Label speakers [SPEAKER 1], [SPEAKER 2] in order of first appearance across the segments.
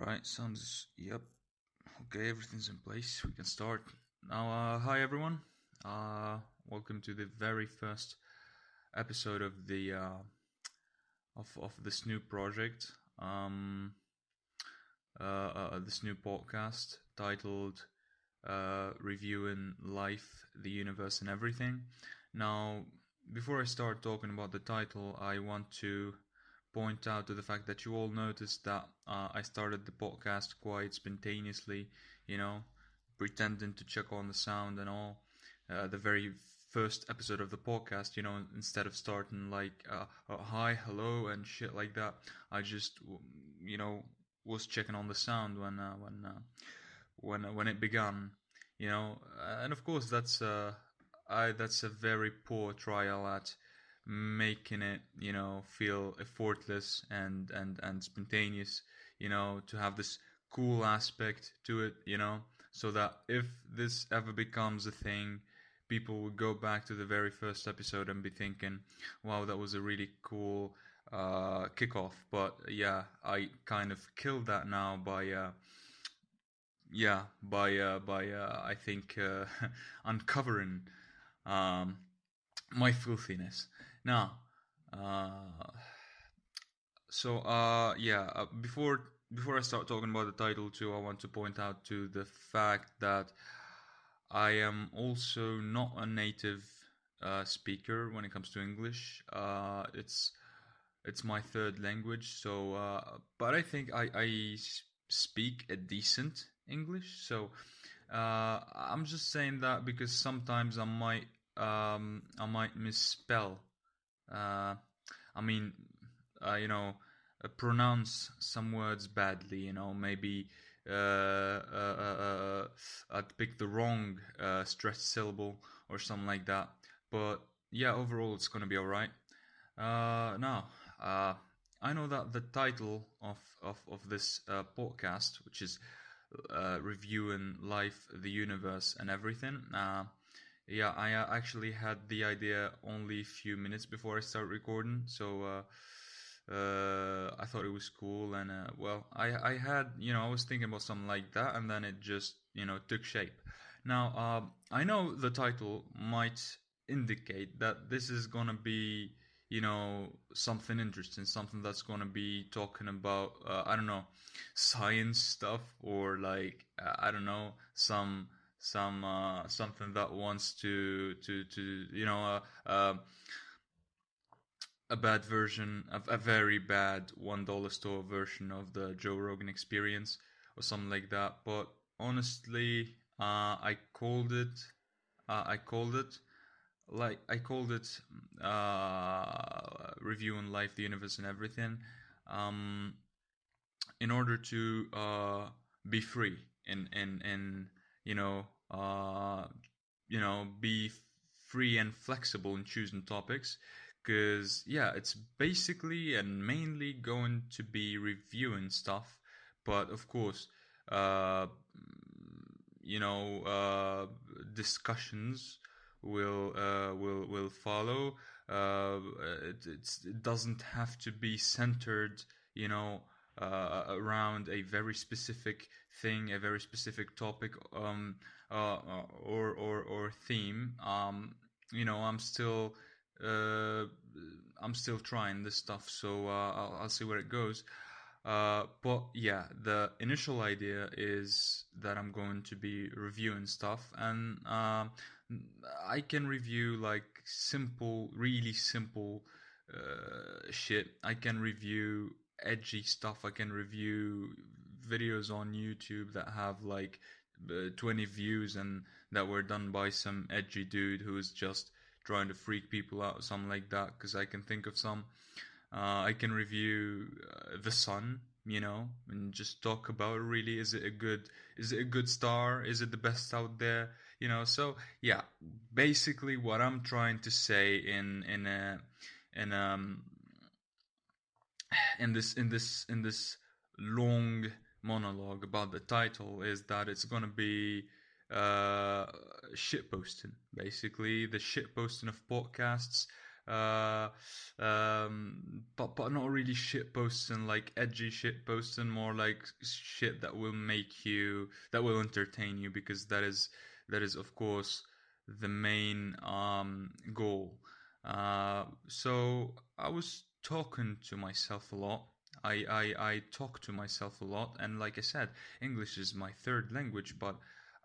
[SPEAKER 1] All right, sounds yep. Okay, everything's in place. We can start now. Uh, hi everyone. Uh, welcome to the very first episode of the uh, of of this new project. Um, uh, uh, this new podcast titled uh, "Reviewing Life, the Universe, and Everything." Now, before I start talking about the title, I want to point out to the fact that you all noticed that uh, I started the podcast quite spontaneously, you know, pretending to check on the sound and all. Uh, the very first episode of the podcast, you know, instead of starting like uh, uh, hi, hello, and shit like that, I just, you know, was checking on the sound when uh, when uh, when when it began, you know, and of course that's uh, I that's a very poor trial at making it you know feel effortless and and and spontaneous you know to have this cool aspect to it you know so that if this ever becomes a thing people would go back to the very first episode and be thinking wow that was a really cool uh kickoff. But yeah i kind of killed that now by uh yeah by uh by uh i think uh uncovering um my filthiness now, uh, so uh, yeah, uh, before before I start talking about the title too, I want to point out to the fact that I am also not a native uh, speaker when it comes to English. Uh, it's it's my third language, so uh, but I think I, I speak a decent English. So uh, I'm just saying that because sometimes I might um, I might misspell uh, I mean, uh, you know, uh, pronounce some words badly. You know, maybe uh, uh, uh, I'd pick the wrong uh stressed syllable or something like that. But yeah, overall, it's gonna be all right. now, uh I know that the title of of of this podcast, which is reviewing life, the universe, and everything. Yeah, I uh, actually had the idea only a few minutes before I started recording, so uh, uh, I thought it was cool, and uh, well, I I had you know I was thinking about something like that, and then it just you know took shape. Now um, I know the title might indicate that this is gonna be you know something interesting, something that's gonna be talking about uh, I don't know science stuff or like uh, I don't know some some uh, something that wants to to to you know uh, uh, a bad version of a very bad one dollar store version of the Joe Rogan experience or something like that. But honestly, uh, I called it. Uh, I called it like I called it uh, reviewing life, the universe, and everything. Um, in order to uh, be free in in in you know uh, you know, be free and flexible in choosing topics. Because yeah it's basically and mainly going to be reviewing stuff. But of course uh, you know uh, discussions will uh, will will follow. Uh, it, it doesn't have to be centered you know uh, around a very specific thing, a very specific topic, um, uh, or or or theme. Um, you know, I'm still uh, I'm still trying this stuff, so uh, I'll, I'll, see where it goes. Uh, but yeah, the initial idea is that I'm going to be reviewing stuff, and uh, I can review like simple, really simple uh, shit. I can review edgy stuff. I can review videos on YouTube that have like uh, 20 views and that were done by some edgy dude who's just trying to freak people out or something like that because I can think of some. Uh, I can review uh, The Sun, you know, and just talk about really is it a good is it a good star? Is it the best out there? You know, so yeah, basically what I'm trying to say in in a in um in this in this in this long monologue about the title is that it's gonna be uh, shit posting basically the shit posting of podcasts uh, um, but but not really shit posting like edgy shit posting, more like shit that will make you that will entertain you because that is that is of course the main um, goal. Uh, so I was talking to myself a lot. I, I I talk to myself a lot, and like I said, English is my third language, but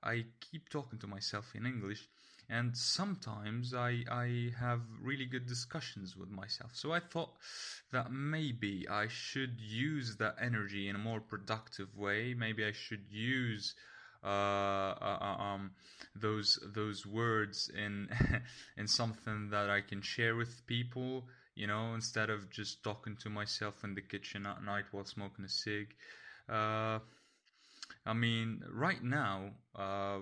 [SPEAKER 1] I keep talking to myself in English and sometimes I I have really good discussions with myself. So I thought that maybe I should use that energy in a more productive way. Maybe I should use uh, uh, uh um, those those words in in something that I can share with people. You know, instead of just talking to myself in the kitchen at night while smoking a cig. Uh, I mean, right now, uh,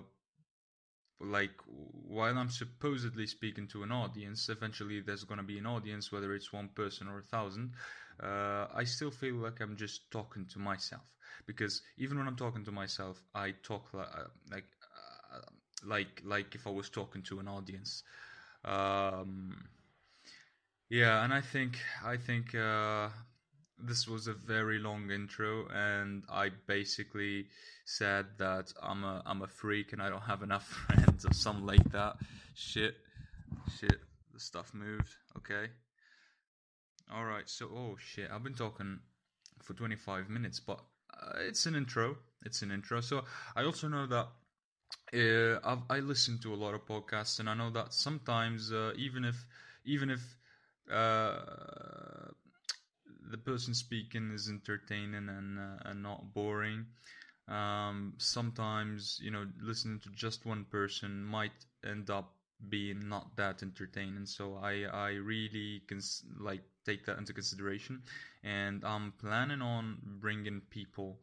[SPEAKER 1] like while I'm supposedly speaking to an audience, eventually there's gonna be an audience, whether it's one person or a thousand. Uh, I still feel like I'm just talking to myself because even when I'm talking to myself, I talk like uh, like uh, like like if I was talking to an audience. Um, yeah, and I think I think uh, this was a very long intro, and I basically said that I'm a I'm a freak and I don't have enough friends or something like that. Shit, shit, the stuff moved. Okay. All right. So, oh shit, I've been talking for 25 minutes, but uh, it's an intro. It's an intro. So I also know that. Uh, I listen to a lot of podcasts, and I know that sometimes, uh, even if, even if uh, the person speaking is entertaining and uh, and not boring. Um, sometimes you know listening to just one person might end up being not that entertaining. So I I really can like take that into consideration, and I'm planning on bringing people,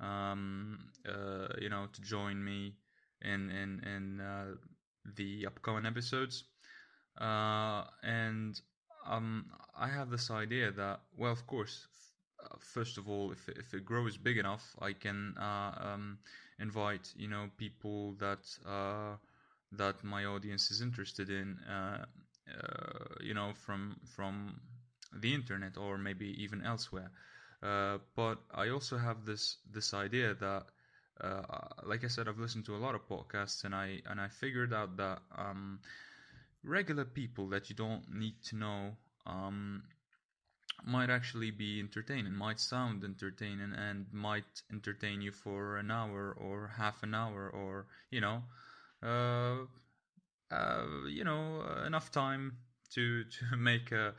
[SPEAKER 1] um, uh, you know, to join me in in in uh, the upcoming episodes, uh, and um, I have this idea that, well, of course, uh, first of all, if if it grows big enough, I can uh, um, invite you know people that uh, that my audience is interested in, uh, uh, you know, from from the internet or maybe even elsewhere. But I also have this this idea that. like I said, I've listened to a lot of podcasts, and I and I figured out that um, regular people that you don't need to know um, might actually be entertaining, might sound entertaining, and might entertain you for an hour or half an hour, or you know, uh, uh, you know, enough time to to make a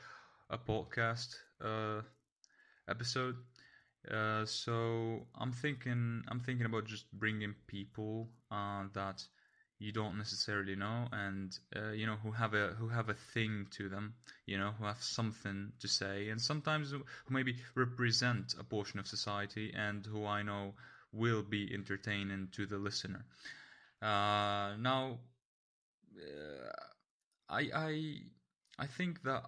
[SPEAKER 1] a podcast uh, episode. Uh, so I'm thinking I'm thinking about just bringing people uh, that you don't necessarily know and uh, you know who have a who have a thing to them you know who have something to say and sometimes who maybe represent a portion of society and who i know will be entertaining to the listener. Uh, now uh, i i i think that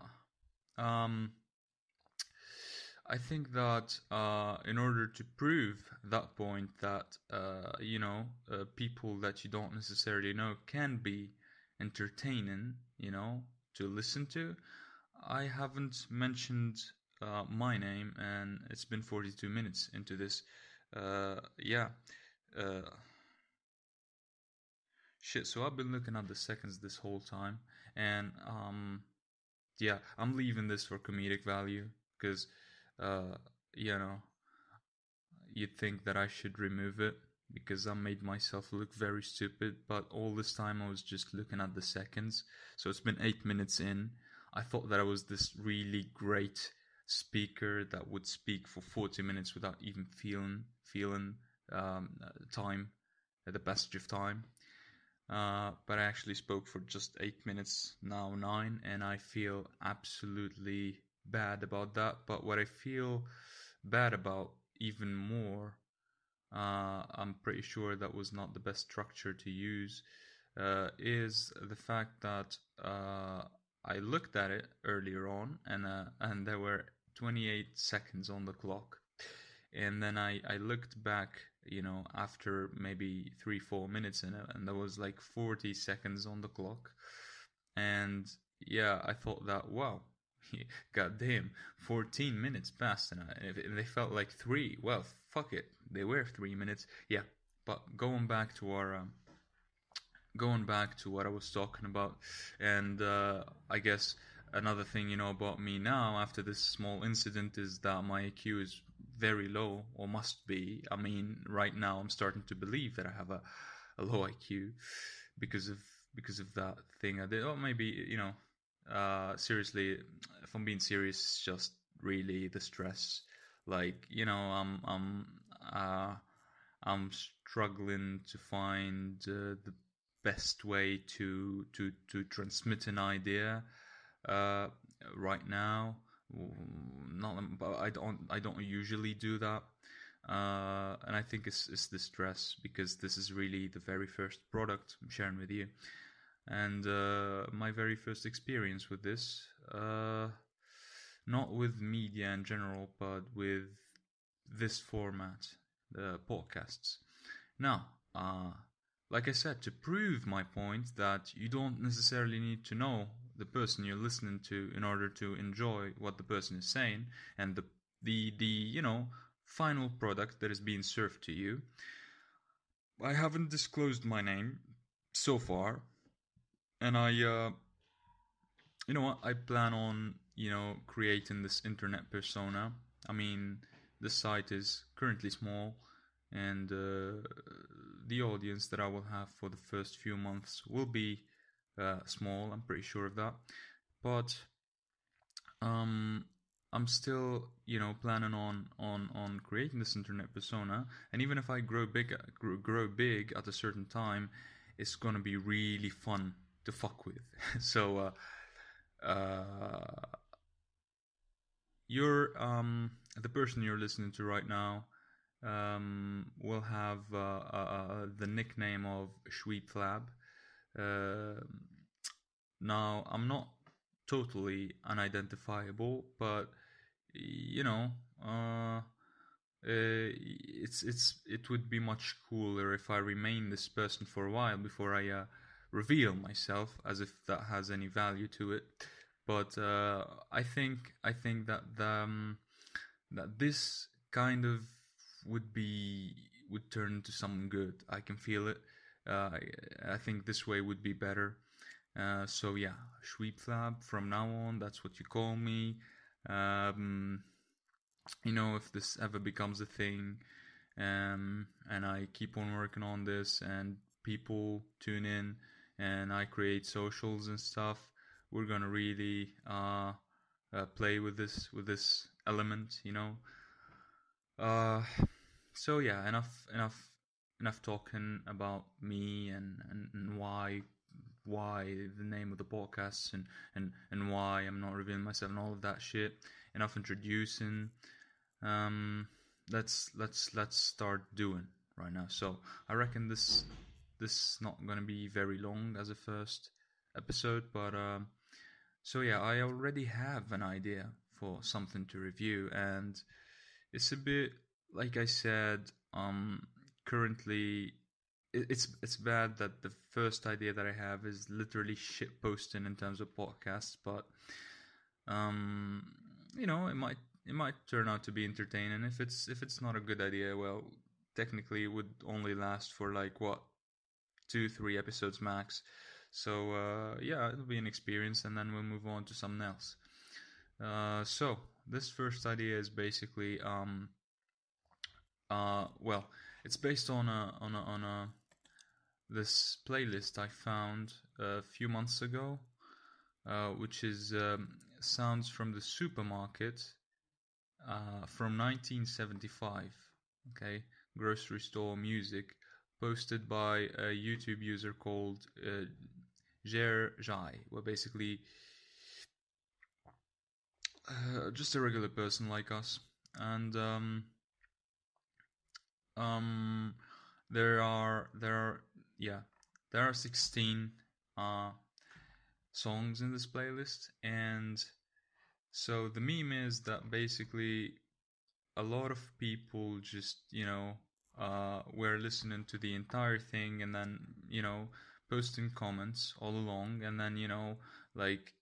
[SPEAKER 1] um I think that uh, in order to prove that point that uh, you know uh, people that you don't necessarily know can be entertaining, you know, to listen to, I haven't mentioned uh, my name, and it's been 42 minutes into this. Uh, yeah. Uh, shit, so I've been looking at the seconds this whole time, and um, yeah, I'm leaving this for comedic value because uh, you know, you'd think that I should remove it because I made myself look very stupid, but all this time I was just looking at the seconds. So it's been eight minutes in. I thought that I was this really great speaker that would speak for 40 minutes without even feeling feeling um, time, the passage of time. Uh, but I actually spoke for just eight minutes, now nine, and I feel absolutely bad about that. But what I feel bad about even more, uh, I'm pretty sure that was not the best structure to use, uh, is the fact that uh, I looked at it earlier on and uh, and there were 28 seconds on the clock. And then I, I looked back, you know, after maybe three, four minutes in it, and there was like 40 seconds on the clock. And yeah, I thought that wow, god damn, 14 minutes passed, and, I, and they felt like three. Well, fuck it, they were three minutes. Yeah, but going back to our. Um, going back to what I was talking about, and uh, I guess another thing you know about me now after this small incident is that my IQ is very low or must be. I mean, right now I'm starting to believe that I have a, a low IQ because of because of that thing I did. Or maybe you know, uh, seriously, if I'm being serious, just really the stress. Like you know, I'm I'm uh, I'm struggling to find uh, the best way to to to transmit an idea uh, right now. Not, but I don't I don't usually do that. Uh, and I think it's, it's the stress because this is really the very first product I'm sharing with you, and uh, my very first experience with this, uh, not with media in general, but with this format, the podcasts. Now, uh, like I said, to prove my point that you don't necessarily need to know the person you're listening to in order to enjoy what the person is saying and the the the you know final product that is being served to you. I haven't disclosed my name so far, and I uh, you know what I plan on you know creating this internet persona. I mean, the site is currently small, and uh, the audience that I will have for the first few months will be uh, small. I'm pretty sure of that, but um, I'm still, you know, planning on on on creating this internet persona, and even if I grow big, grow, grow big at a certain time, it's gonna be really fun to fuck with. so, uh, uh, you're um the person you're listening to right now um, will have uh, uh, uh the nickname of Schweetflab. Uh, now, I'm not totally unidentifiable, but you know, uh, uh, it's it's it would be much cooler if I remain this person for a while before I uh, reveal myself, as if that has any value to it. But uh, I think I think that the, um, that this kind of would be would turn into something good. I can feel it. Uh, I, I think this way would be better. Uh, so yeah, Schweetflab from now on. That's what you call me. Um, you know, if this ever becomes a thing, um, and I keep on working on this, and people tune in, and I create socials and stuff, we're gonna really uh, uh, play with this with this element. You know. Uh, so yeah, enough enough enough talking about me and, and, and why why the name of the podcast and, and, and why I'm not revealing myself and all of that shit. Enough introducing. Um, let's let's let's start doing right now. So I reckon this this is not gonna be very long as a first episode, but um, so yeah, I already have an idea for something to review, and it's a bit like I said. Um, currently it's it's bad that the first idea that I have is literally shit posting in terms of podcasts, but um, you know, it might it might turn out to be entertaining. If it's if it's not a good idea, well, technically it would only last for like what two three episodes max. So uh, yeah, it'll be an experience, and then we'll move on to something else. Uh, so this first idea is basically um, uh, well, it's based on a on a on a this playlist I found a few months ago, uh, which is um, sounds from the supermarket uh, from 1975. Okay, grocery store music, posted by a YouTube user called uh, Jai, where basically uh, just a regular person like us, and um, um, there are there are yeah, there are 16 uh, songs in this playlist, and so the meme is that basically a lot of people just you know uh, were listening to the entire thing and then you know posting comments all along, and then you know like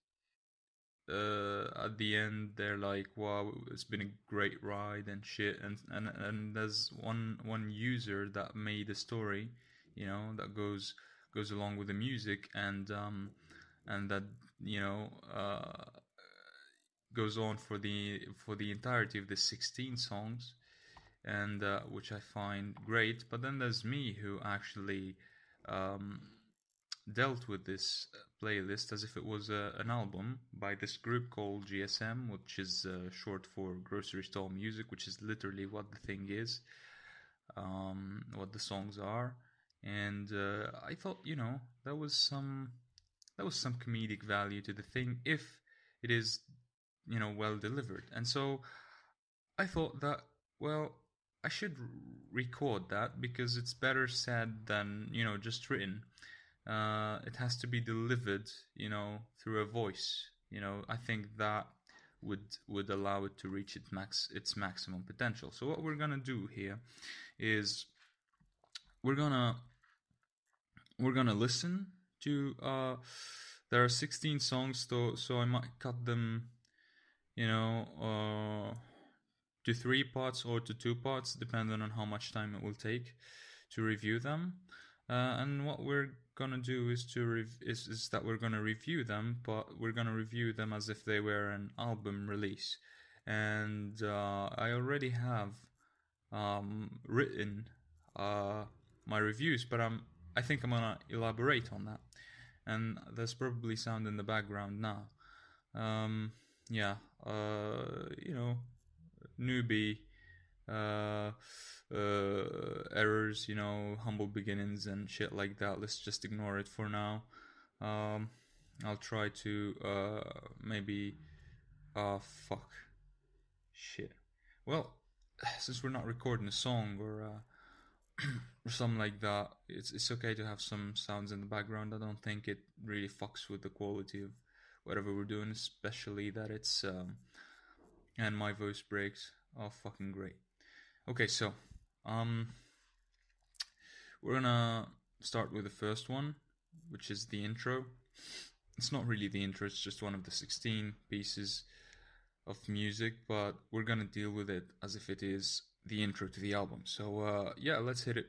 [SPEAKER 1] uh, at the end they're like, "Wow, it's been a great ride and shit." And and and there's one one user that made a story, you know, that goes goes along with the music and um and that you know uh goes on for the for the entirety of the 16 songs and uh, which I find great. But then there's me who actually um, dealt with this playlist as if it was a, an album by this group called GSM, which is uh, short for Grocery Store Music, which is literally what the thing is, um, what the songs are. And uh, I thought, you know, there was some there was some comedic value to the thing if it is, you know, well delivered. And so I thought that, well, I should record that because it's better said than you know just written. Uh, it has to be delivered, you know, through a voice. You know, I think that would would allow it to reach its max its maximum potential. So what we're gonna do here is we're gonna we're gonna listen to. Uh, there are 16 songs, though, so I might cut them. You know. Uh, to three parts or to two parts, depending on how much time it will take to review them. Uh, and what we're gonna do is to rev- is, is that we're gonna review them, but we're gonna review them as if they were an album release. And uh, I already have um, written uh, my reviews, but I'm I think I'm gonna elaborate on that. And there's probably sound in the background now. Um, yeah, uh, you know, newbie uh, uh, errors, you know, humble beginnings and shit like that. Let's just ignore it for now. Um, I'll try to uh, maybe. Ah, fuck. Shit. Well, since we're not recording a song or uh, or something like that, it's it's okay to have some sounds in the background. I don't think it really fucks with the quality of whatever we're doing, especially that it's um, and my voice breaks are fucking great. Okay, so um, we're gonna start with the first one, which is the intro. It's not really the intro; it's just one of the sixteen pieces of music, but we're gonna deal with it as if it is the intro to the album. So uh, yeah, let's hit it.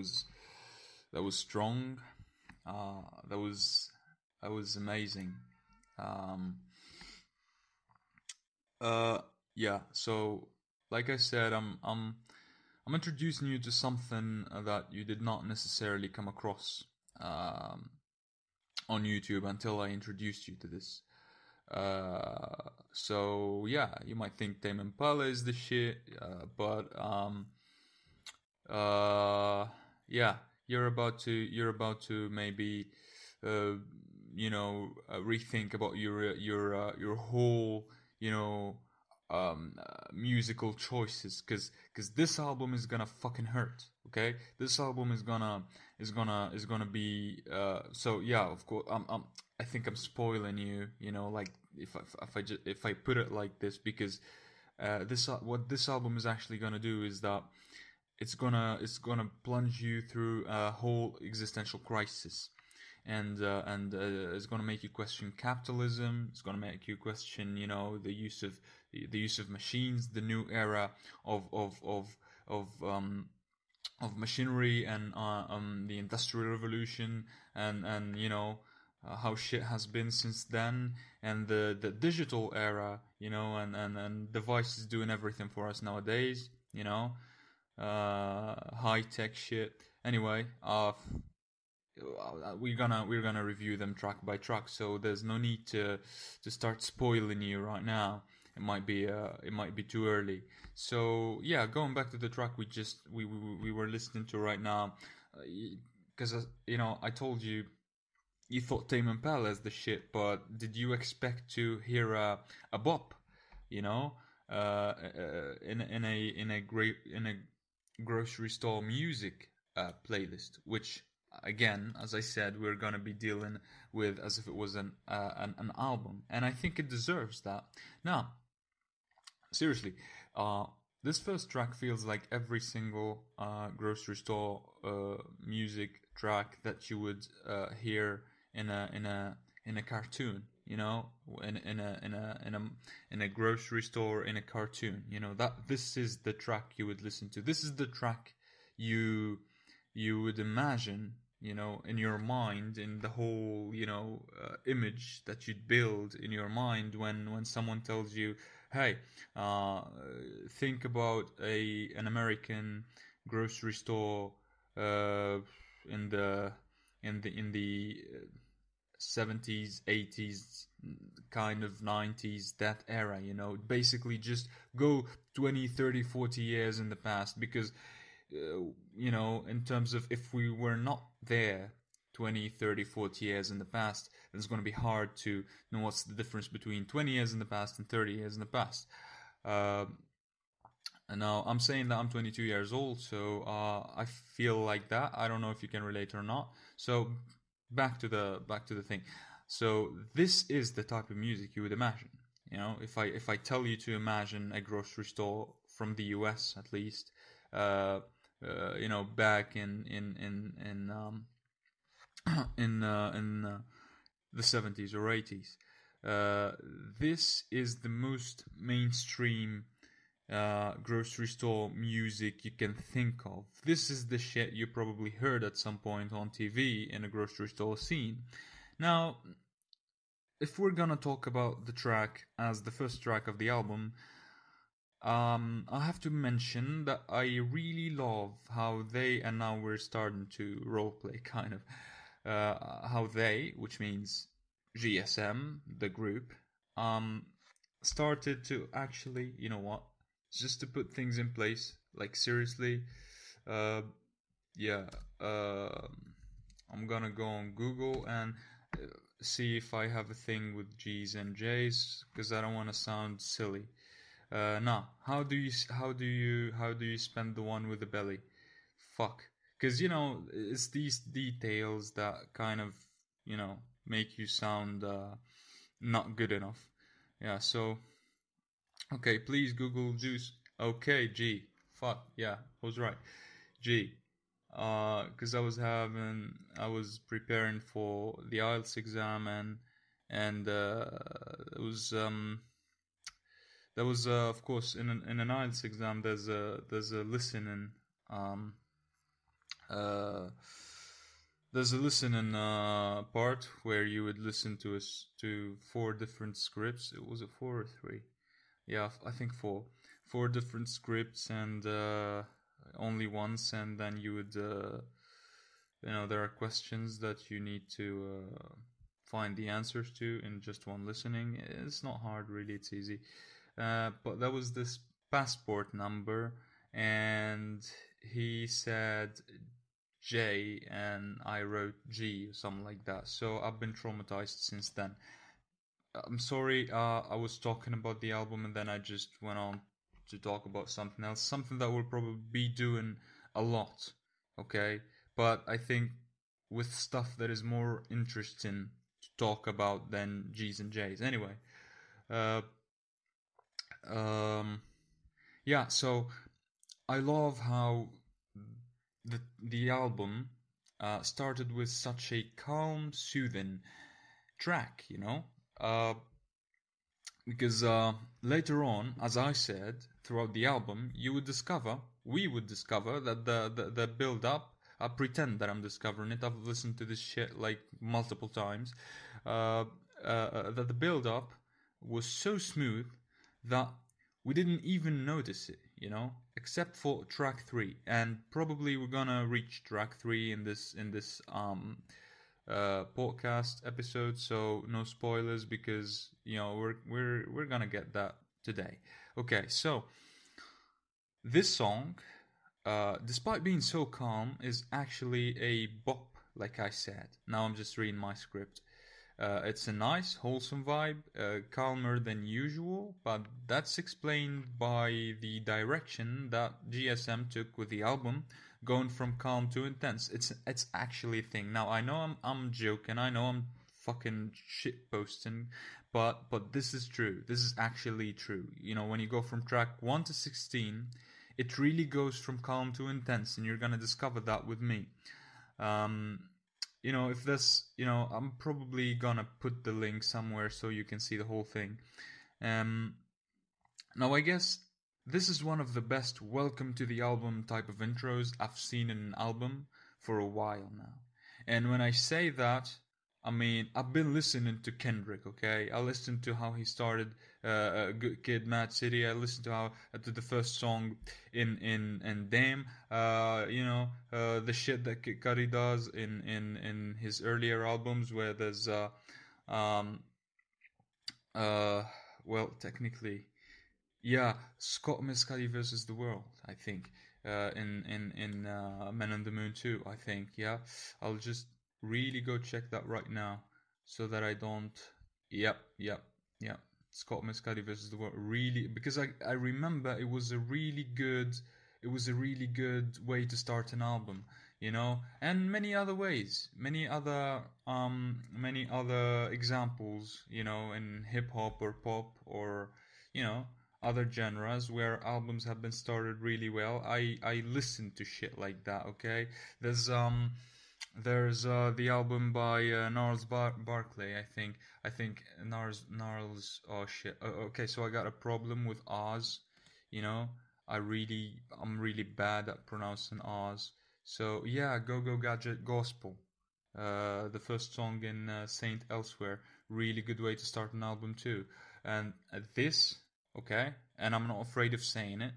[SPEAKER 1] Was that was strong. Uh, that was that was amazing. Um, uh, yeah. So, like I said, I'm I'm I'm introducing you to something that you did not necessarily come across um, on YouTube until I introduced you to this. Uh, so yeah, you might think Tame Impala is the shit, uh, but um, uh, yeah, you're about to you're about to maybe uh, you know uh, rethink about your your uh, your whole you know um, uh, musical choices because because this album is gonna fucking hurt okay? This album is gonna is gonna is gonna be uh, so yeah of course I'm, I'm I think I'm spoiling you you know like if I, if I just, if I put it like this because uh, this what this album is actually gonna do is that it's gonna it's gonna plunge you through a whole existential crisis. And uh, and uh, it's going to make you question capitalism. It's going to make you question, you know, the use of the use of machines, the new era of of of of um, of machinery and uh, um, the industrial revolution, and and you know uh, how shit has been since then, and the the digital era, you know, and and and devices doing everything for us nowadays, you know, uh, high tech shit. Anyway, uh, uh, we're gonna we're gonna review them track by track so there's no need to to start spoiling you right now. It might be uh it might be too early. So yeah going back to the track we just we we, we were listening to right now because uh, uh, you know i told you you thought Tame Impala is the shit, but did you expect to hear a a bop, you know, uh, uh, in in a in a great in a grocery store music uh, playlist, which again, as I said, we're gonna be dealing with as if it was an, uh, an an, album, and I think it deserves that. Now, seriously, uh, this first track feels like every single uh, grocery store uh, music track that you would uh, hear in a in a in a cartoon. You know, in in a in a in a in a grocery store in a cartoon. You know that this is the track you would listen to. This is the track you you would imagine you know in your mind in the whole you know uh, image that you'd build in your mind when when someone tells you hey uh, think about a an american grocery store uh, in the in the in the 70s uh, 80s kind of 90s that era you know basically just go 20 30 40 years in the past because uh, you know, in terms of if we were not there 20, 30, 40 years in the past, then it's going to be hard to know what's the difference between 20 years in the past and 30 years in the past. Uh, and now I'm saying that I'm 22 years old, so uh, I feel like that. I don't know if you can relate or not. So back to the back to the thing. So this is the type of music you would imagine. You know, if I if I tell you to imagine a grocery store from the U.S. at least, uh, uh, you know, back in in in in um, in uh, in uh, the seventies or eighties. Uh, this is the most mainstream uh, grocery store music you can think of. This is the shit you probably heard at some point on TV in a grocery store scene. Now, if we're gonna talk about the track as the first track of the album, um, I have to mention that I really love how they, and now we're starting to roleplay kind of, uh, how they, which means GSM, the group, um, started to actually, you know what, just to put things in place, like seriously, uh, yeah, uh, I'm gonna go on Google and uh, see if I have a thing with G's and J's, because I don't want to sound silly. Uh, nah. How do you how do you how do you spend the one with the belly? Fuck. Because you know it's these details that kind of you know make you sound uh, not good enough. Yeah. So okay, please Google juice. Okay, G. Fuck yeah, I was right. G. Uh, because I was having I was preparing for the IELTS exam and and uh, it was um there was uh, of course in an in an IELTS exam there's a there's a listening um, uh, there's a listening uh, part where you would listen to us to four different scripts. It was a four or three? Yeah, I think four. Four different scripts and uh, only once, and then you would, uh, you know, there are questions that you need to uh, find the answers to in just one listening. It's not hard, really. It's easy. Uh, but that was this passport number, and he said J and I wrote G something like that. So I've been traumatized since then. I'm sorry, uh, I was talking about the album and then I just went on to talk about something else, something that we'll probably be doing a lot, okay? But I think with stuff that is more interesting to talk about than G's and J's. Anyway, uh, um, yeah, so I love how the the album uh, started with such a calm, soothing track, you know, uh, because uh, later on, as I said, throughout the album, you would discover, we would discover that the the, the build up. I pretend that I'm discovering it. I've listened to this shit like multiple times. Uh, uh, uh, that the build up was so smooth that we didn't even notice it you know, except for track three, and probably we're gonna reach track three in this in this um uh podcast episode. So no spoilers because you know we're we're we're gonna get that today. Okay, so this song, uh, despite being so calm, is actually a bop, like I said. Now I'm just reading my script. Uh, it's a nice, wholesome vibe, uh, calmer than usual, but that's explained by the direction that GSM took with the album, going from calm to intense. It's it's actually a thing. Now I know I'm I'm joking. I know I'm fucking shit posting, but but this is true. This is actually true. You know, when you go from track one to sixteen, it really goes from calm to intense, and you're gonna discover that with me. Um, you know, if this, you know, I'm probably gonna put the link somewhere so you can see the whole thing. Um, now, I guess this is one of the best welcome to the album type of intros I've seen in an album for a while now. And when I say that, I mean, I've been listening to Kendrick, okay? I listened to how he started uh, Good Kid, Mad City. I listened to how uh, to the first song in in in Damn. Uh, you know, uh, the shit that Kid Cudi does in in in his earlier albums, where there's uh, um, uh, well, technically, yeah, Scott Mescudi versus the World. I think uh, in in in uh, Men on the Moon too. I think yeah. I'll just really go check that right now so that I don't. Yep, yep, yep. Scott Mescudi versus the world really because I I remember it was a really good it was a really good way to start an album you know and many other ways many other um many other examples you know in hip hop or pop or you know other genres where albums have been started really well I I listen to shit like that okay there's um there's uh, the album by uh, Gnarls Bar- I think. I think Gnarls Gnarls. Oh shit. Uh, okay, so I got a problem with Oz. You know, I really, I'm really bad at pronouncing Oz. So yeah, Go Go Gadget Gospel. Uh, the first song in uh, Saint Elsewhere. Really good way to start an album too. And this, okay, and I'm not afraid of saying it.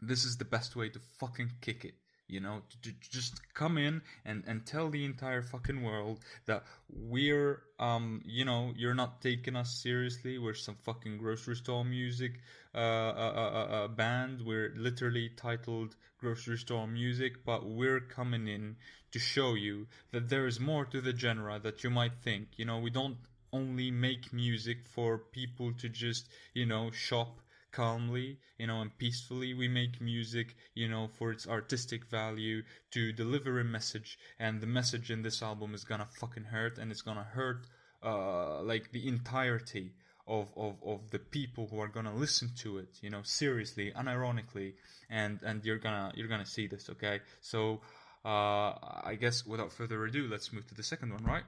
[SPEAKER 1] This is the best way to fucking kick it you know? To, to, just come in and and tell the entire fucking world that we're um you know you're not taking us seriously. We're some fucking grocery store music uh, uh, uh, uh, band. We're literally titled grocery store music but we're coming in to show you that there is more to the genre that you might think you know? We don't only make music for people to just you know shop calmly, you know, and peacefully. We make music, you know, for its artistic value to deliver a message, and the message in this album is gonna fucking hurt, and it's gonna hurt uh, like the entirety of, of, of the people who are gonna listen to it, you know, seriously, unironically, and and you're gonna you're gonna see this, okay? So uh, I guess without further ado, let's move to the second one, right?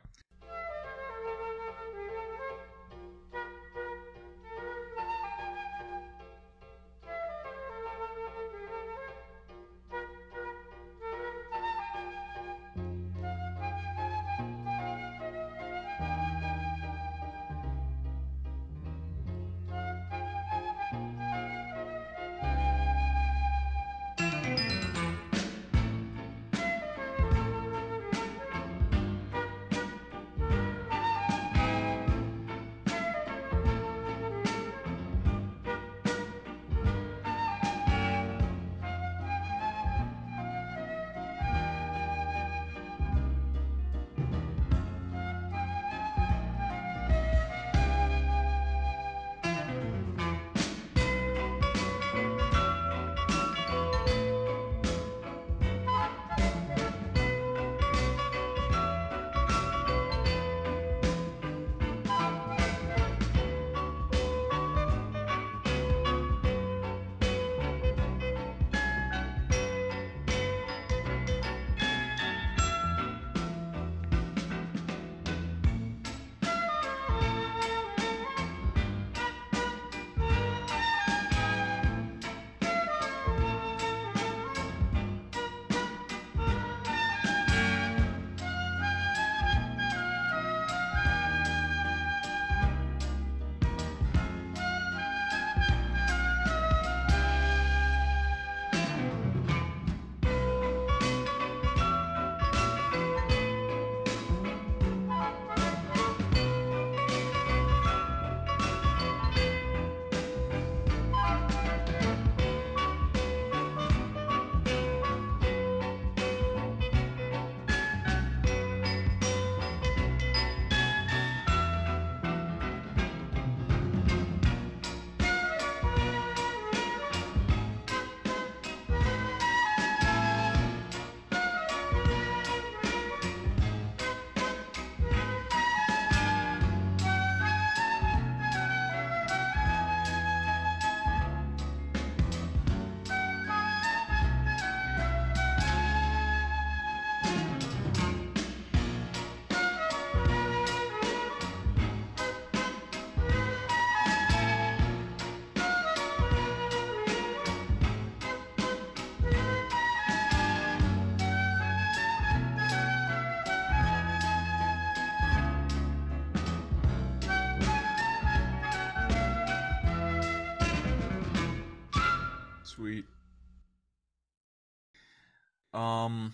[SPEAKER 1] Um,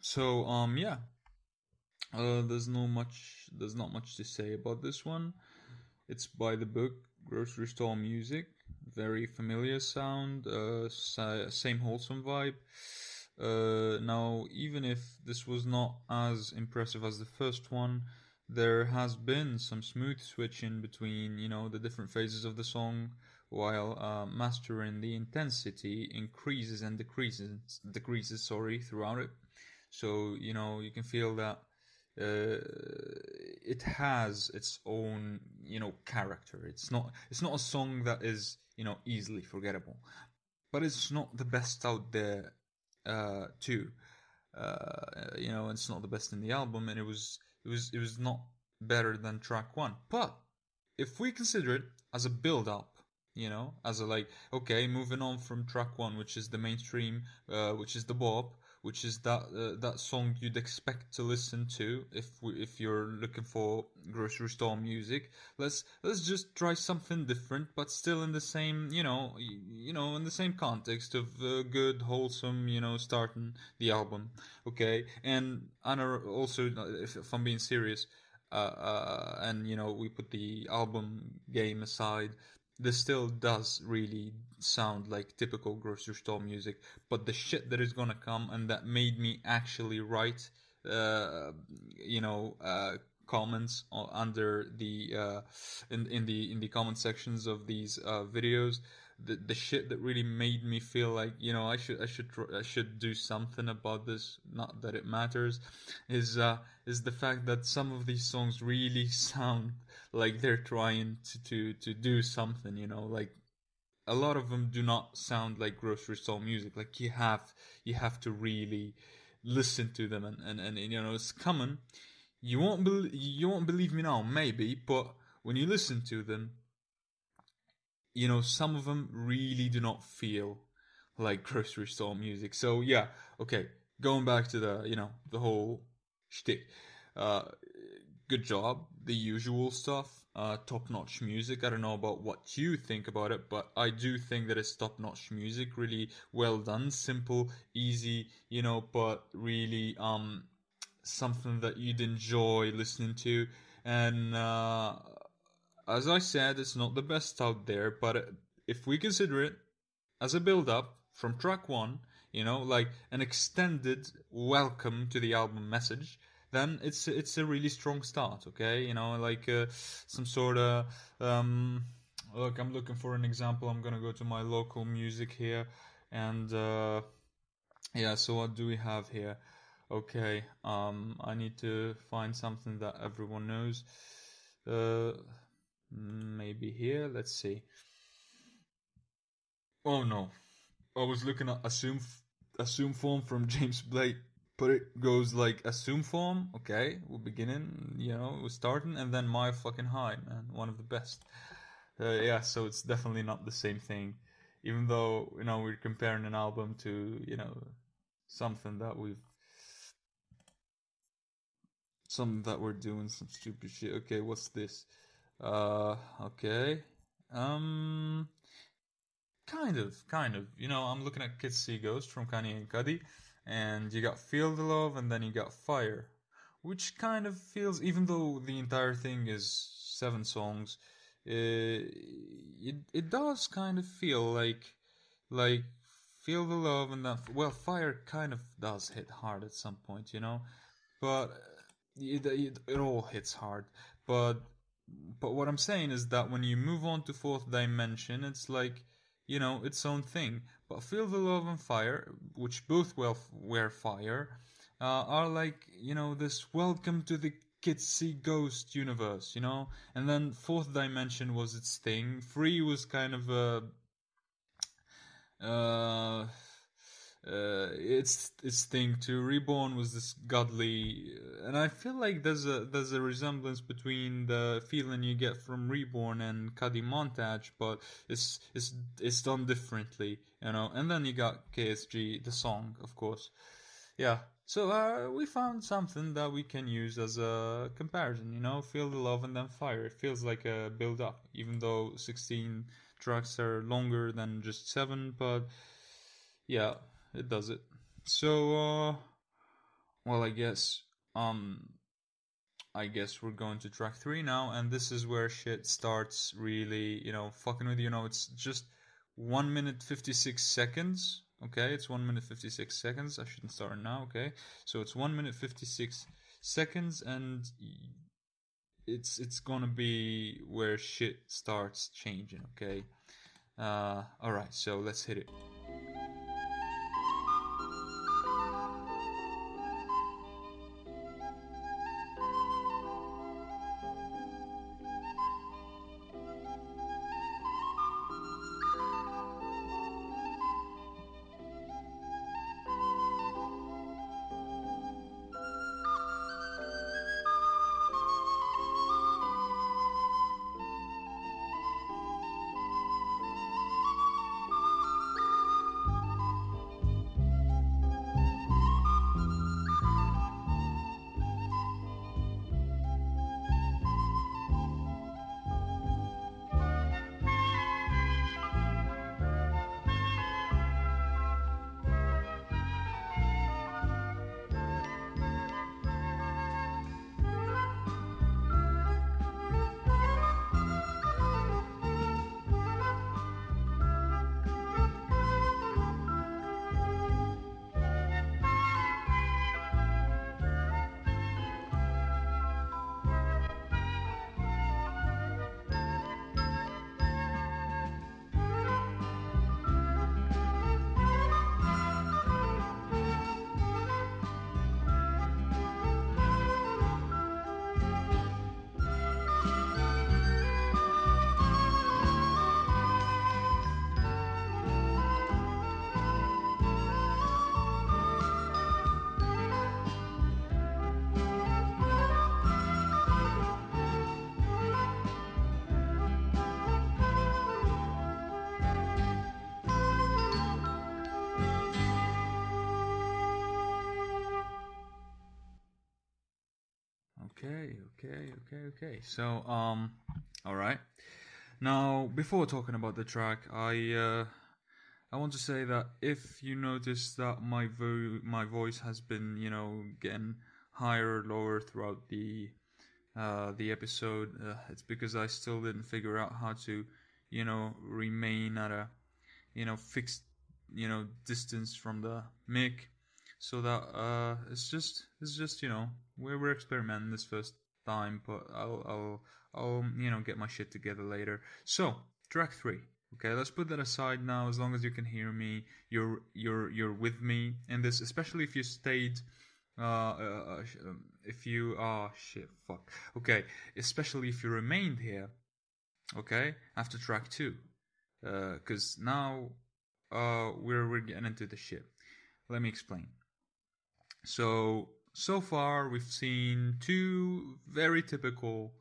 [SPEAKER 1] so um, yeah. Uh, there's no much. There's not much to say about this one. It's by the book Grocery Store Music. Very familiar sound. Uh, same wholesome vibe. Uh, now, even if this was not as impressive as the first one, there has been some smooth switching between, you know, the different phases of the song, while uh, mastering the intensity increases and decreases, decreases, sorry, throughout it. So, you know, you can feel that uh, it has its own, you know, character. It's not, it's not a song that is, you know, easily forgettable, but it's not the best out there uh, too. Uh, you know, it's not the best in the album, and it was it was it was not better than track one. But if we consider it as a build up, you know, as a like, okay, moving on from track one, which is the mainstream, uh, which is the bop, which is that uh, that song you'd expect to listen to if we, if you're looking for grocery store music. Let's let's just try something different, but still in the same you know you, know in the same context of uh, good wholesome you know starting the album. Okay, and Anna also if, if I'm being serious. Uh, uh, and you know we put the album game aside this still does really sound like typical grocery store music, but the shit that is gonna come and that made me actually write, uh, you know, uh, comments under the uh, in in the in the comment sections of these uh, videos the the shit that really made me feel like you know I should I should I should do something about this. Not that it matters, is uh, is the fact that some of these songs really sound like they're trying to to to do something. You know, like a lot of them do not sound like grocery store music. Like you have you have to really listen to them and and, and you know it's coming. You won't be, you won't believe me now, maybe, but when you listen to them, you know, some of them really do not feel like grocery store music. So yeah, okay, going back to the you know the whole shtick. Uh, good job, the usual stuff. Uh, top notch music. I don't know about what you think about it, but I do think that it's top notch music. Really well done, simple, easy, you know, but really um something that you'd enjoy listening to. And uh, as I said, it's not the best out there, but if we consider it as a build up from track one, you know, like an extended welcome to the album message, then it's it's a really strong start. Okay, you know, like uh, some sort of um, look. I'm looking for an example. I'm gonna go to my local music here, and uh, yeah. So what do we have here? Okay, um, I need to find something that everyone knows. Uh, maybe here. Let's see. Oh no, I was looking at assume assume form from James Blake, but it goes like assume form. Okay, we're beginning. You know, we're starting, and then my fucking high, man, one of the best. Uh, yeah, so it's definitely not the same thing. Even though you know we're comparing an album to you know something that we've something that we're doing some stupid shit. Okay, what's this? Uh, okay. Um, kind of, kind of. You know, I'm looking at Kids See Ghost from Kanye and Cudi, and you got Feel the Love, and then you got Fire, which kind of feels, even though the entire thing is seven songs, it uh, it, it does kind of feel like like Feel the Love and then well, Fire kind of does hit hard at some point, you know, but it, it, it all hits hard, but but what I'm saying is that when you move on to fourth dimension, it's like you know its own thing. But Feel the Love and Fire, which both well were fire, uh, are like you know this welcome to the See Ghost universe, you know. And then fourth dimension was its thing. Free was kind of a. Uh, uh, its its thing to reborn was this godly and i feel like there's a there's a resemblance between the feeling you get from reborn and Cudi montage but it's it's it's done differently you know? And then you got ksg the song of course. Yeah. So uh, we found something that we can use as a comparison you know? Feel the love and then fire. It feels like a build up even though 16 tracks are longer than just 7 but yeah it does it. so uh, well, I guess um, I guess we're going to track three now, and this is where shit starts really, you know, fucking with you. know, it's just one minute fifty six seconds. Okay, it's one minute fifty six seconds. I shouldn't start now. Okay, so it's one minute fifty six seconds, and it's it's gonna be where shit starts changing. Okay, uh, all right, so let's hit it. Okay. So, um, all right. Now, before talking about the track, I uh, I want to say that if you notice that my vo- my voice has been, you know, getting higher or lower throughout the uh, the episode, uh, it's because I still didn't figure out how to, you know, remain at a, you know, fixed, you know, distance from the mic so that uh, it's just it's just you know we're we're experimenting this first time, but I'll I'll I'll you know get my shit together later. So track three. Okay, let's put that aside now. As long as you can hear me, you're you're you're with me in this, especially if you stayed. Uh, uh, uh um, if you oh shit fuck okay especially if you remained here okay after track two uh, because uh, now uh we're we're getting into the shit let me explain so so far we've seen two very typical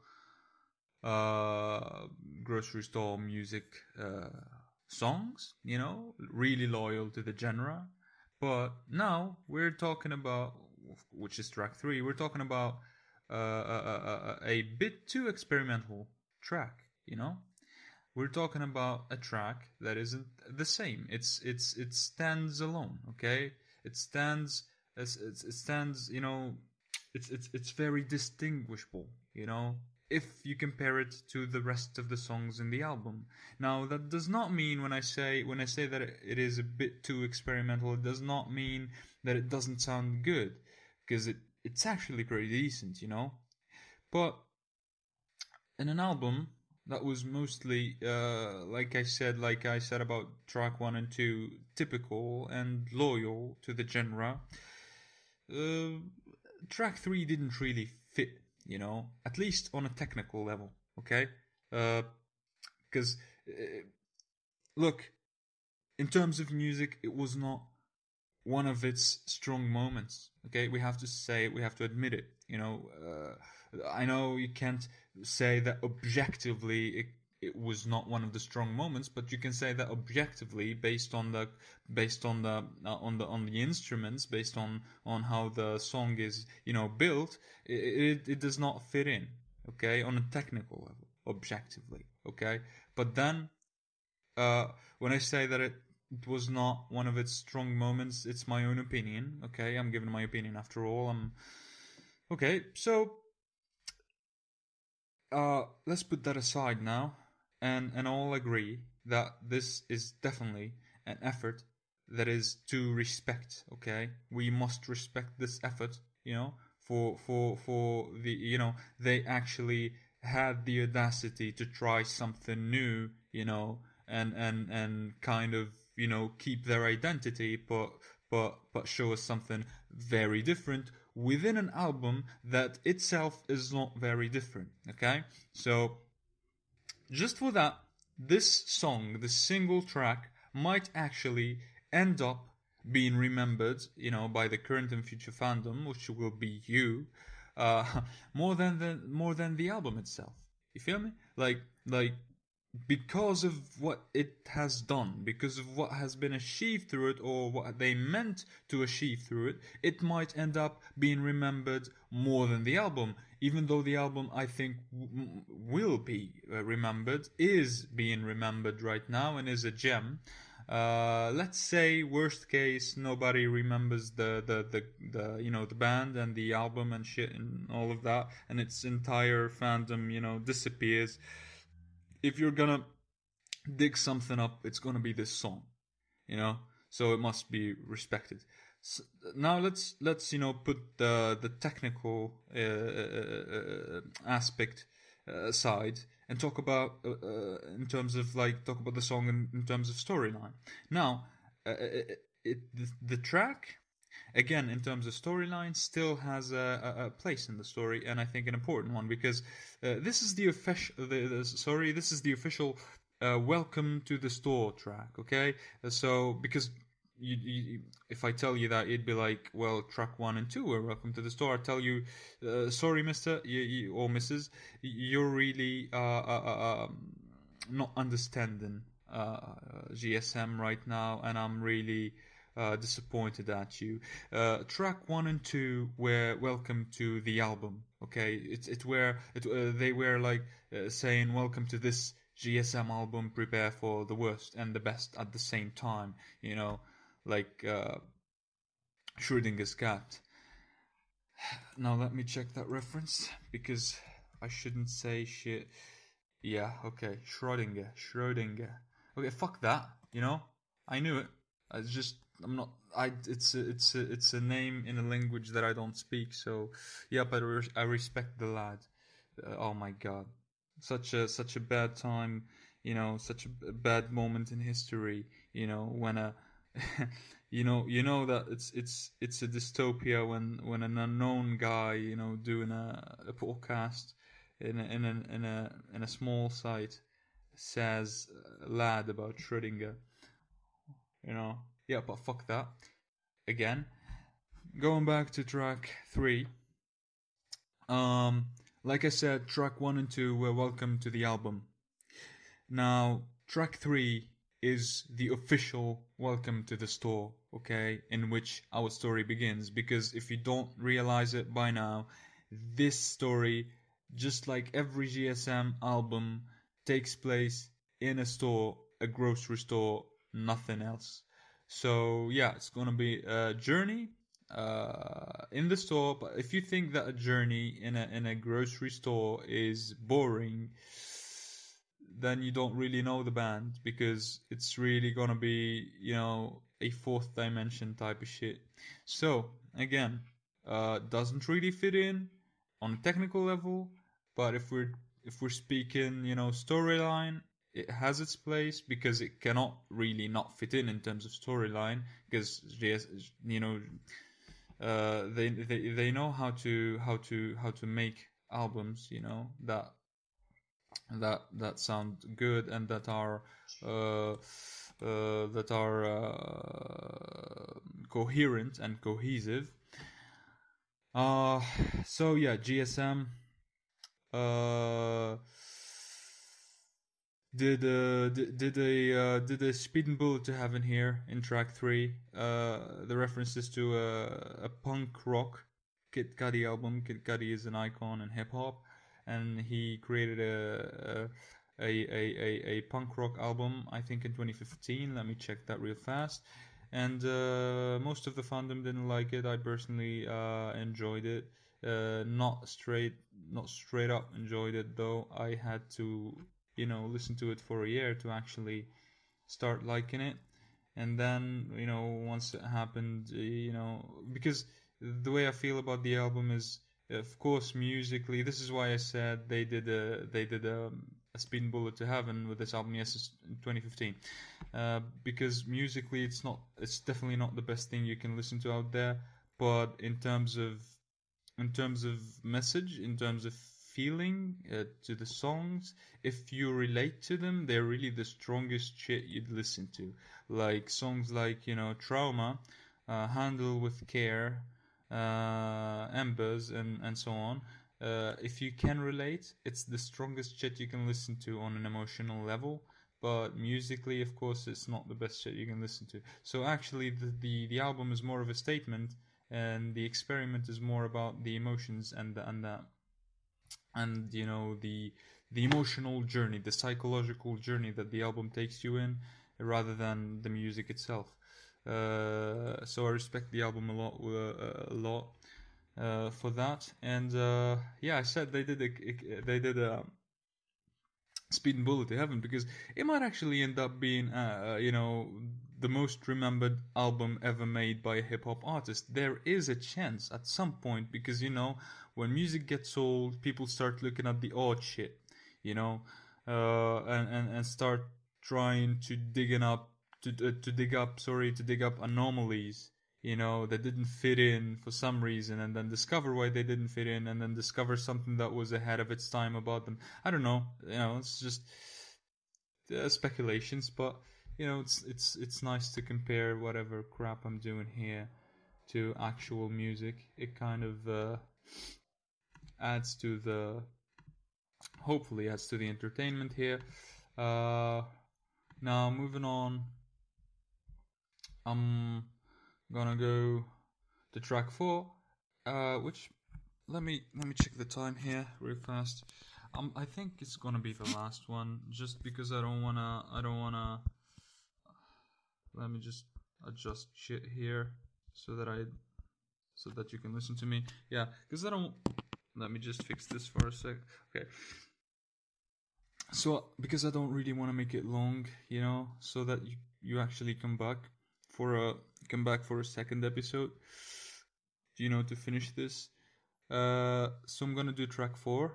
[SPEAKER 1] uh, grocery store music uh, songs, you know, really loyal to the genre. But now we're talking about, which is track three, we're talking about uh, a, a, a bit too experimental track, you know. We're talking about a track that isn't the same. It's it's it stands alone, okay? It stands it's, it's, it stands, you know, it's it's it's very distinguishable, you know, if you compare it to the rest of the songs in the album. Now, that does not mean when I say when I say that it is a bit too experimental, it does not mean that it doesn't sound good, because it it's actually pretty decent, you know. But in an album that was mostly, uh, like I said, like I said about track one and two, typical and loyal to the genre uh, track three didn't really fit, you know, at least on a technical level, okay? Because, uh, uh, look, in terms of music, it was not one of its strong moments, okay? We have to say, we have to admit it, you know. Uh, I know you can't say that objectively it it was not one of the strong moments, but you can say that objectively, based on the based on the uh, on the on the instruments, based on on how the song is you know built, it, it, does not fit in. Okay, on a technical level, objectively. Okay, but then uh, when I say that it it was not one of its strong moments. It's my own opinion. Okay, I'm giving my opinion after all. I'm okay. So uh, let's put that aside now, and and all agree that this is definitely an effort that is to respect. Okay, we must respect this effort. You know, for for for the you know they actually had the audacity to try something new. You know, and and and kind of you know keep their identity, but but but show us something very different within an album that itself is not very different. Okay, so just for that, this song, this single track, might actually end up being remembered, you know, by the current and future fandom, which will be you, uh, more than the more than the album itself. You feel me? Like like because of what it has done, because of what has been achieved through it, or what they meant to achieve through it, it might end up being remembered more than the album. Even though the album, I think, w- will be uh, remembered, is being remembered right now, and is a gem. Uh, let's say worst case nobody remembers the, the, the, the you know the band and the album and shit and all of that and its entire fandom you know disappears if you're gonna dig something up, it's gonna be this song, you know. So it must be respected. So now let's let's you know put the the technical uh, uh, aspect aside and talk about uh, uh, in terms of like talk about the song in, in terms of storyline. Now, uh, it, it, the, the track again in terms of storyline still has a, a, place in the story and i think an important one because uh, this is the official sorry this is the official uh, welcome to the store track okay so because you, you, if I tell you that, you'd be like, well, track one and two are welcome to the store. I tell you, uh, sorry, Mister you, or Mrs. You're really uh, uh, uh um, not understanding uh, GSM right now, and I'm really uh, disappointed at you. Uh, track one and two were welcome to the album. Okay, it it were it uh, they were like uh, saying welcome to this GSM album. Prepare for the worst and the best at the same time. You know, like uh, Schrodinger's cat. Now let me check that reference because I shouldn't say shit. Yeah, okay, Schrodinger, Schrodinger. Okay, fuck that. You know, I knew it. It's just I'm not. I it's a, it's a, it's a name in a language that I don't speak. So yeah, but I respect the lad. Uh, oh my god, such a such a bad time. You know, such a bad moment in history. You know, when a you know you know that it's it's it's a dystopia when when an unknown guy you know doing a, a podcast in a, in a in a in a small site says lad about Schrödinger. You know, yeah, but fuck that. Again, going back to track three. Um, like I said, track one and two were welcome to the album. Now, track three is the official welcome to the store, okay, in which our story begins. Because if you don't realize it by now, this story, just like every GSM album, takes place in a store, a grocery store, nothing else. So yeah, it's gonna be a journey uh, in the store. But if you think that a journey in a in a grocery store is boring, then you don't really know the band because it's really gonna be you know a fourth dimension type of shit. So again, uh, doesn't really fit in on a technical level, but if we're if we're speaking you know storyline it has its place because it cannot really not fit in in terms of storyline because you know uh, they, they they know how to how to how to make albums you know that that that sound good and that are uh, uh, that are uh, coherent and cohesive. Uh so yeah GSM uh did uh did, did a uh, did a speeding bullet to heaven here in track three. Uh the references to a, a punk rock Kid Cudi album. Kid Cudi is an icon in hip hop and he created a, a, a, a, a, punk rock album, I think in 2015. Let me check that real fast. And uh, most of the fandom didn't like it. I personally uh, enjoyed it. Uh, not straight, not straight up enjoyed it though. I had to, you know, listen to it for a year to actually start liking it. And then, you know, once it happened, you know, because the way I feel about the album is, of course, musically. This is why I said they did a they did a, a speeding bullet to heaven with this album. Yes, in 2015, uh, because musically, it's not. It's definitely not the best thing you can listen to out there. But in terms of in terms of message, in terms of feeling uh, to the songs, if you relate to them, they're really the strongest shit you'd listen to. Like songs like you know Trauma, uh, Handle with Care embers and and so on. Uh, if you can relate, it's the strongest shit you can listen to on an emotional level. But musically, of course, it's not the best shit you can listen to. So actually, the the, the album is more of a statement, and the experiment is more about the emotions and the, and and you know the the emotional journey, the psychological journey that the album takes you in, rather than the music itself. Uh, so I respect the album a lot, uh, a lot uh, for that. And uh, yeah, I said they did a, they did a Speedin' Bullet to Heaven because it might actually end up being, uh, you know, the most remembered album ever made by a hip hop artist. There is a chance at some point because you know when music gets old, people start looking at the odd shit, you know, and, and and start trying to digging up to uh, to dig up sorry to dig up anomalies you know that didn't fit in for some reason and then discover why they didn't fit in and then discover something that was ahead of its time about them. I don't know you know it's just uh, speculations but you know it's it's it's nice to compare whatever crap i'm doing here to actual music. It kind of uh, adds to the hopefully adds to the entertainment here. Uh, now moving on I'm gonna go to track four, uh, which let me let me check the time here real fast. Um, I think it's gonna be the last one, just because I don't wanna I don't wanna. Let me just adjust shit here so that I so that you can listen to me. Yeah, because I don't. Let me just fix this for a sec. Okay. So because I don't really want to make it long, you know, so that you you actually come back for a come back for a second episode you know to finish this. Uh so i'm gonna do track four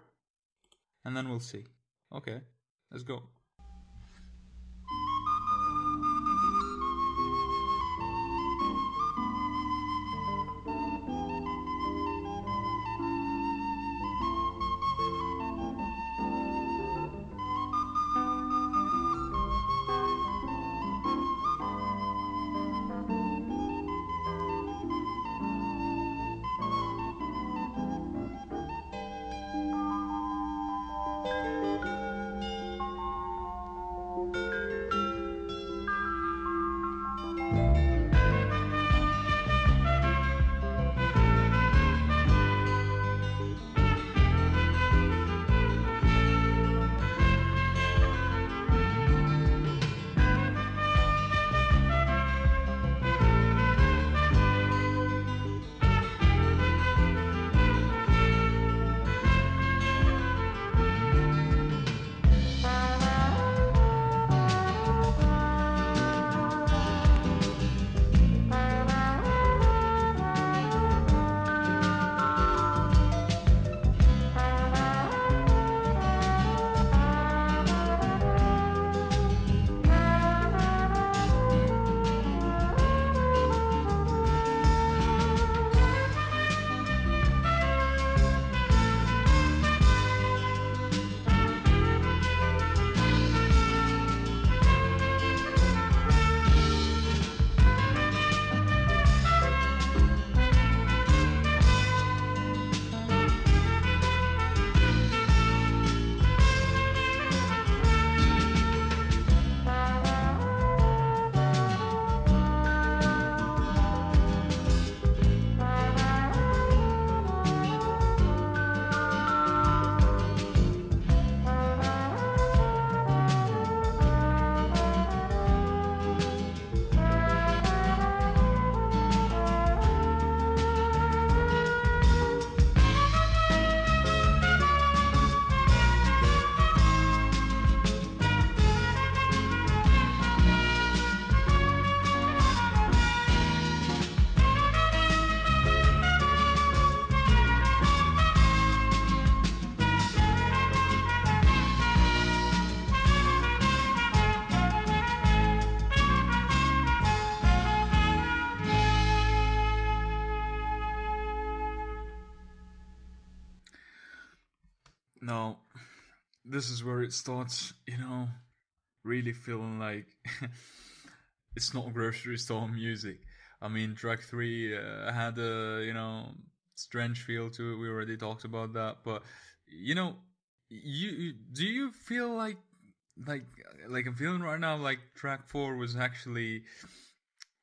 [SPEAKER 1] and then we'll see. Okay let's go this is where it starts, you know, really feeling like it's not grocery store music. I mean, track three uh, had a you know strange feel to it. We already talked about that, but you know, you do you feel like like like I'm feeling right now like track four was actually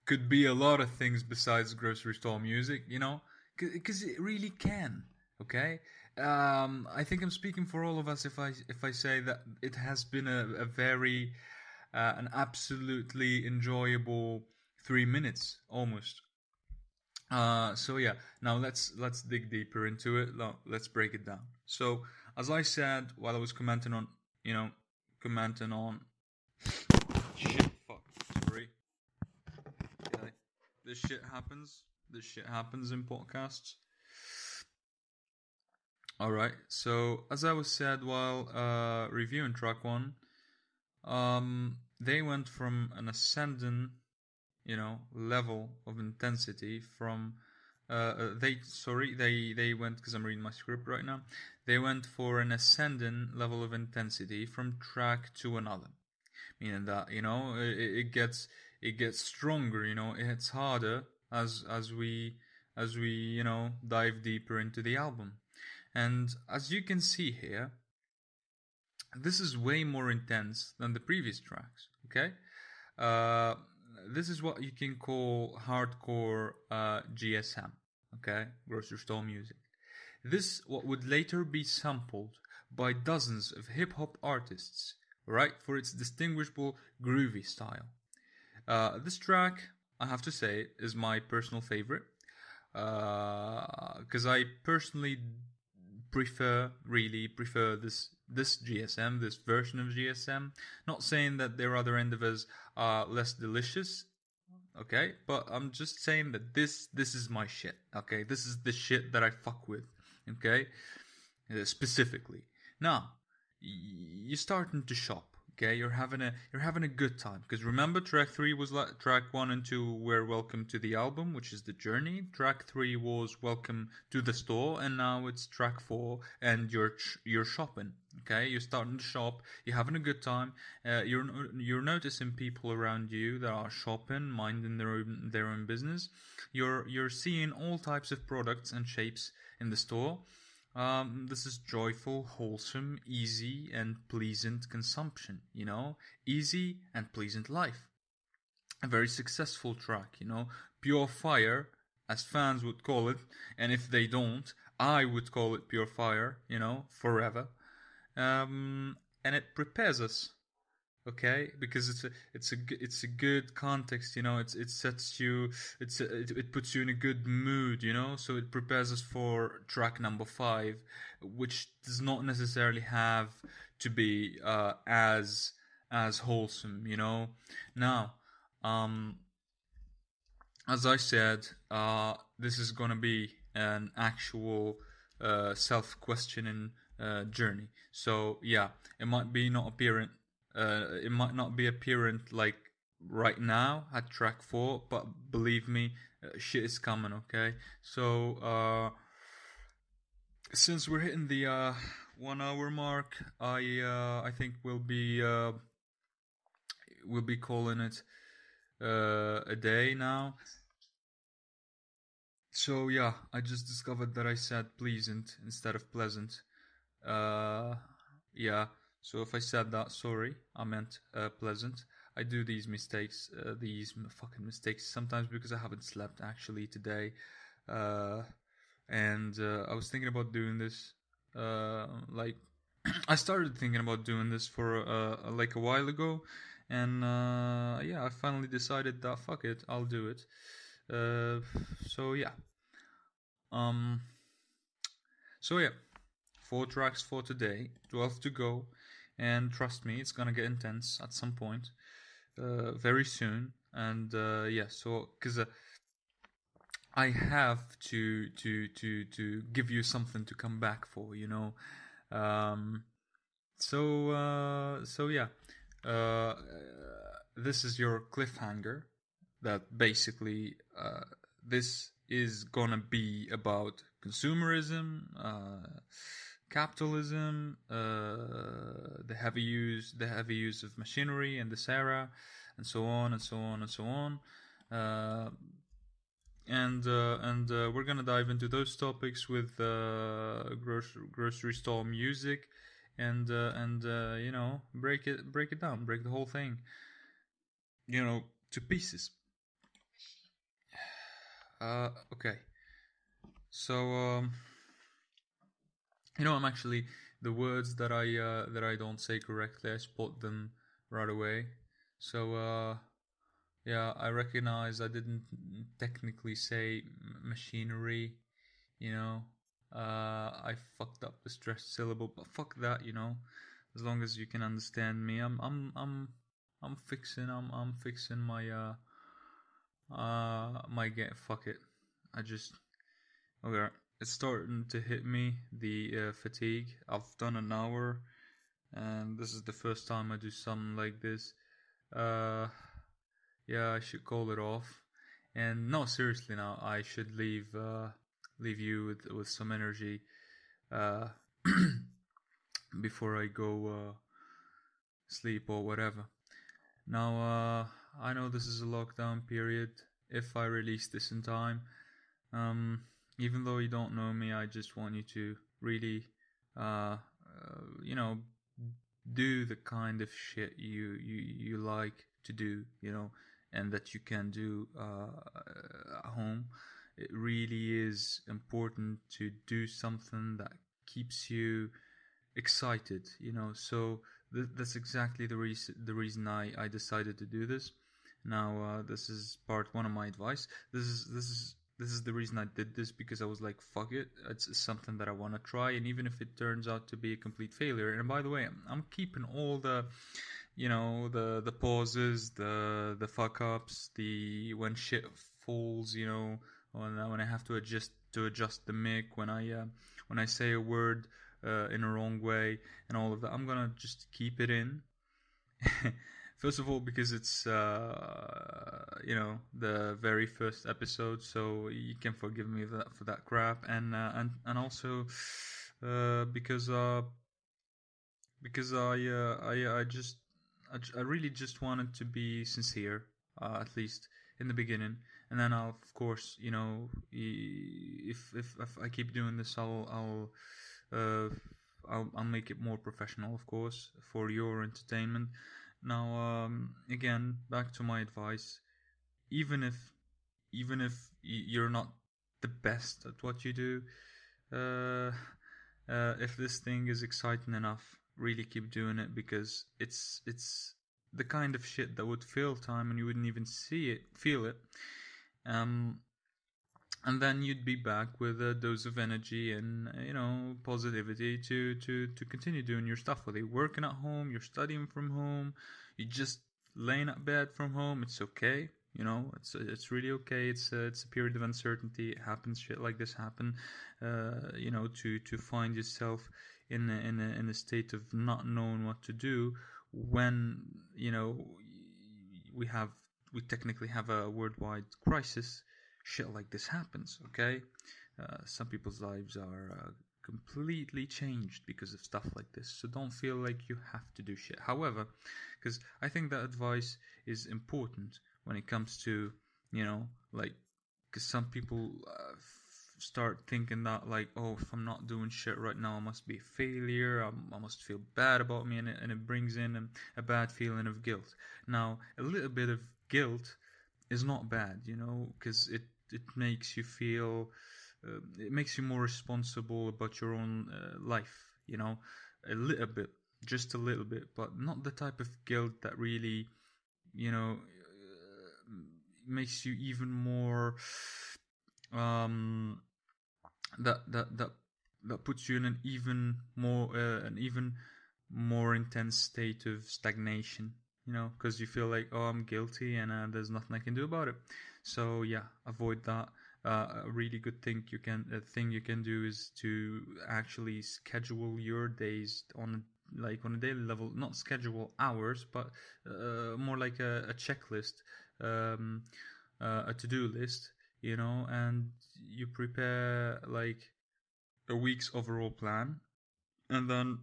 [SPEAKER 1] could be a lot of things besides grocery store music, you know, because it really can. Okay, um, I think I'm speaking for all of us if I if I say that it has been a, a very uh, an absolutely enjoyable three minutes almost. Uh, so yeah, now let's let's dig deeper into it. Let's break it down. So as I said while I was commenting on, you know, commenting on shit. Fuck, sorry. This shit happens. This shit happens in podcasts. All right. So as I was said while uh, reviewing track one, um, they went from an ascending, you know, level of intensity from uh, uh they sorry they they went because I'm reading my script right now. They went for an ascending level of intensity from track to another, meaning that you know it, it gets it gets stronger. You know, it hits harder as as we as we you know dive deeper into the album. And as you can see here, this is way more intense than the previous tracks. Okay, uh, this is what you can call hardcore uh, GSM. Okay, grocery store music. This what would later be sampled by dozens of hip hop artists, right, for its distinguishable groovy style. Uh, this track, I have to say, is my personal favorite because uh, I personally prefer really prefer this this GSM, this version of GSM. Not saying that their other endeavors are less delicious, okay, but I'm just saying that this this is my shit. Okay, this is the shit that I fuck with. Okay, uh, specifically. Now, you're starting to shop Okay, you're having a you're having a good time because remember track three was like track one and two were welcome to the album, which is the journey. Track three was welcome to the store, and now it's track four, and you're you're shopping. Okay, you're starting to shop. You're having a good time. Uh, you're you're noticing people around you that are shopping, minding their own, their own business. You're you're seeing all types of products and shapes in the store um, this is joyful, wholesome, easy, and pleasant consumption, you know, easy and pleasant life. A very successful track, you know, pure fire, as fans would call it, and if they don't, I would call it pure fire, you know, forever. Um, and it prepares us okay? Because it's a it's a it's a good context you know? It's it sets you it's a, it, it puts you in a good mood you know? So it prepares us for track number five which does not necessarily have to be uh, as as wholesome you know? Now um as i said uh this is gonna be an actual uh self-questioning uh journey. So yeah it might be not apparent uh, it might not be apparent like right now at track four, but believe me, uh, shit is coming. Okay, so uh, since we're hitting the uh, one hour mark, I uh, I think we'll be uh, we'll be calling it uh, a day now. So yeah, I just discovered that I said pleasant instead of pleasant. Uh, yeah. So if I said that, sorry, I meant uh, pleasant. I do these mistakes, uh, these fucking mistakes sometimes because I haven't slept actually today. Uh, and uh, I was thinking about doing this. Uh, like, I started thinking about doing this for uh, like a while ago, and yeah, I finally decided that fuck it, I'll do it. so yeah. Um. So yeah, four tracks for today, twelve to go and trust me, it's gonna get intense at some point, uh, very soon. And uh, yeah, so because uh, I have to to to to give you something to come back for, you know. Um, so uh, so yeah, uh, this is your cliffhanger. That basically uh, this is gonna be about consumerism. Uh, capitalism, uh, heavy use the heavy use of machinery in this era, and so on and so on and so on. Uh, and uh, and uh, we're gonna dive into those topics with uh, grocery, grocery store music, and uh, and you know break it break it down, break the whole thing, you know, to pieces. Okay, so um, you know, I'm actually the words that I uh, that I don't say correctly, I spot them right away. So uh, yeah, I recognize I didn't technically say machinery, you know. Uh, I fucked up the stressed syllable, but fuck that, you know. As long as you can understand me, I'm I'm I'm I'm fixing I'm I'm fixing my uh uh my get fuck it. I just okay. It's starting to hit me the uh, fatigue. I've done an hour, and this is the first time I do something like this. Uh, yeah, I should call it off. And no, seriously now, I should leave uh, leave you with with some energy uh, before I go uh, sleep or whatever. Now, uh, I know this is a lockdown period. If I release this in time, um, even though you don't know me, I just want you to really, uh, uh, you know, do the kind of shit you you you like to do. You know, and that you can do uh, at home. It really is important to do something that keeps you excited, you know. So th- that's exactly the reason the reason I, I decided to do this. Now uh, this is part one of my advice. This is this is this is the reason I did this because I was like, fuck it, it's something that I want to try, and even if it turns out to be a complete failure. And by the way, I'm keeping all the you know the the pauses, the the fuck ups, the when shit falls, you know, when I, when I have to adjust to adjust the mic, when I uh, when I say a word uh, in a wrong way, and all of that. I'm gonna just keep it in. First of all, because it's uh, you know the very first episode, so you can forgive me for that, for that crap, and uh, and and also uh, because uh, because I uh, I I just I, I really just wanted to be sincere, uh, at least in the beginning, and then I'll, of course, you know, if if, if I keep doing this, I'll I'll, uh, I'll I'll make it more professional, of course, for your entertainment. Now, um, again, back to my advice. Even if even if you're not the best at what you do, uh, uh, if this thing is exciting enough really keep doing it because it's it's the kind of shit that would fill time and you wouldn't even see it, feel it. Um, and then you'd be back with a dose of energy and you know positivity to to to continue doing your stuff. Whether you're working at home, you're studying from home, you're just laying at bed from home, it's okay. You know, it's it's really okay. It's a, it's a period of uncertainty. It happens. Shit like this happen. Uh, you know, to to find yourself in a, in a, in a state of not knowing what to do when you know we have we technically have a worldwide crisis shit like this happens okay? Uh, some people's lives are uh, completely changed because of stuff like this so don't feel like you have to do shit. However because i think that advice is important when it comes to you know like because some people uh, start thinking that like oh if i'm not doing shit right now i must be a failure i, I must feel bad about me and it, and it brings in a, a, bad feeling of guilt. Now a little bit of guilt is not bad you know because it it makes you feel uh, it makes you more responsible about your own uh, life you know a little bit just a little bit but not the type of guilt that really you know uh, makes you even more um, that that that that puts you in an even more uh, an even more intense state of stagnation you know because you feel like oh i'm guilty and uh, there's nothing i can do about it so yeah avoid that. Uh, a really good thing you can thing you can do is to actually schedule your days on like on a daily level. Not schedule hours but uh, more like a, a checklist um, uh, a to-do list you know, and you prepare like a week's overall plan, and then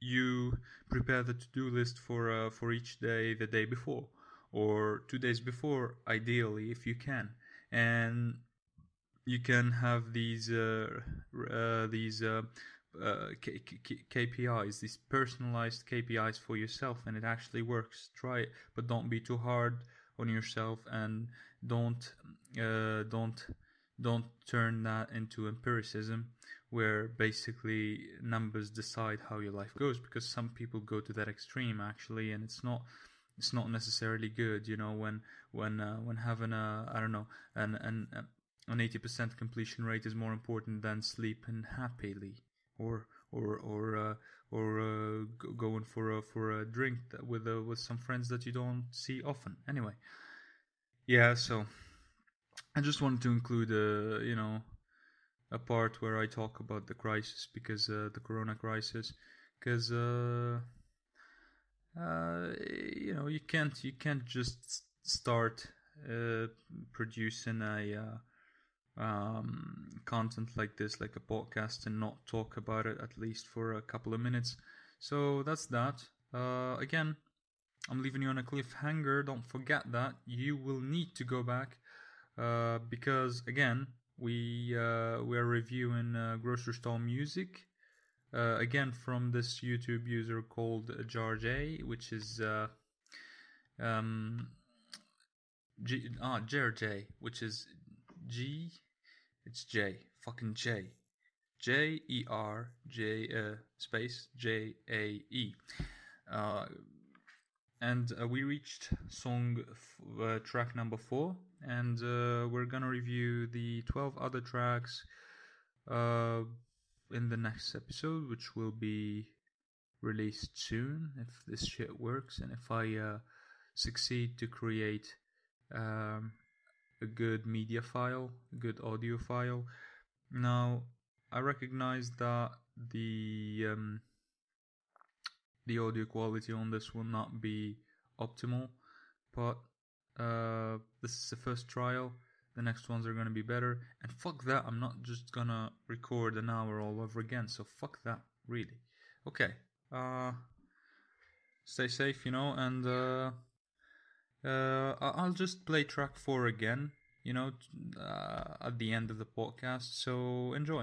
[SPEAKER 1] you prepare the to-do list for uh, for each day the day before or two days before ideally if you can and you can have these uh, uh, these uh, uh, K- K- KPIs, these personalized KPIs for yourself, and it actually works. Try it, but don't be too hard on yourself, and don't uh, don't don't turn that into empiricism, where basically numbers decide how your life goes. Because some people go to that extreme actually, and it's not it's not necessarily good. You know, when when uh, when having a I don't know an an an eighty percent completion rate is more important than sleeping happily or or or uh, or uh, going for a for a drink with uh, with some friends that you don't see often. Anyway, yeah. So I just wanted to include a you know a part where I talk about the crisis because uh, the Corona crisis because uh, you know you can't you can't just start uh, producing a uh, um, content like this, like a podcast, and not talk about it at least for a couple of minutes. So that's that. Uh, again, I'm leaving you on a cliffhanger. Don't forget that you will need to go back uh, because again, we uh, we are reviewing uh, grocery store music. Uh, again, from this YouTube user called Jar J, which is uh, um, G, ah, Jar J, which is G it's J. Fucking J. J E R J uh, space J A E. Uh, and uh, we reached song uh, track number four, and uh, we're gonna review the 12 other tracks uh, in the next episode, which will be released soon if this shit works and if I uh, succeed to create um, a good media file, a good audio file. Now, I recognize that the um, the audio quality on this will not be optimal, but uh, this is the first trial. The next ones are gonna be better, and fuck that, I'm not just gonna record an hour all over again. So fuck that, really. Okay. Uh, stay safe, you know, and uh, uh, I'll just play track four again, you know, uh, at the end of the podcast. So enjoy.